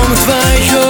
Kom, zwijg